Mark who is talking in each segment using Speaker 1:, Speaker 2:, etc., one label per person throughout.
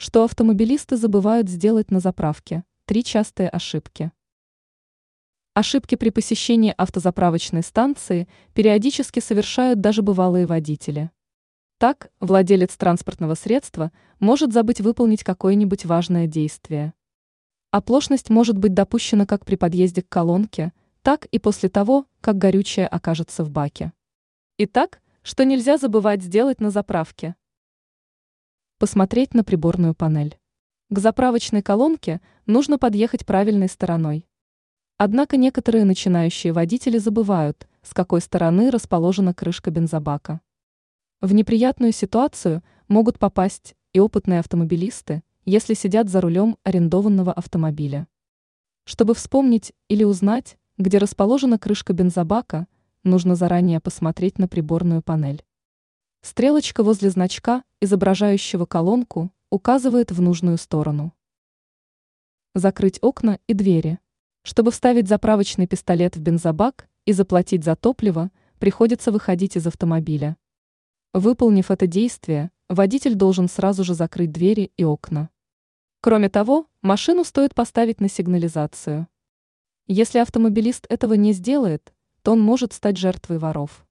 Speaker 1: Что автомобилисты забывают сделать на заправке? Три частые ошибки. Ошибки при посещении автозаправочной станции периодически совершают даже бывалые водители. Так, владелец транспортного средства может забыть выполнить какое-нибудь важное действие. Оплошность может быть допущена как при подъезде к колонке, так и после того, как горючее окажется в баке. Итак, что нельзя забывать сделать на заправке? Посмотреть на приборную панель. К заправочной колонке нужно подъехать правильной стороной. Однако некоторые начинающие водители забывают, с какой стороны расположена крышка бензобака. В неприятную ситуацию могут попасть и опытные автомобилисты, если сидят за рулем арендованного автомобиля. Чтобы вспомнить или узнать, где расположена крышка бензобака, нужно заранее посмотреть на приборную панель. Стрелочка возле значка, изображающего колонку, указывает в нужную сторону. Закрыть окна и двери. Чтобы вставить заправочный пистолет в бензобак и заплатить за топливо, приходится выходить из автомобиля. Выполнив это действие, водитель должен сразу же закрыть двери и окна. Кроме того, машину стоит поставить на сигнализацию. Если автомобилист этого не сделает, то он может стать жертвой воров.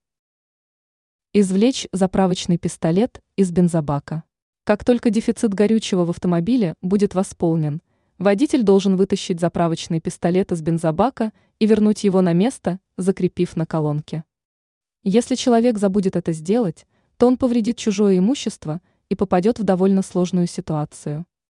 Speaker 1: Извлечь заправочный пистолет из бензобака. Как только дефицит горючего в автомобиле будет восполнен, водитель должен вытащить заправочный пистолет из бензобака и вернуть его на место, закрепив на колонке. Если человек забудет это сделать, то он повредит чужое имущество и попадет в довольно сложную ситуацию.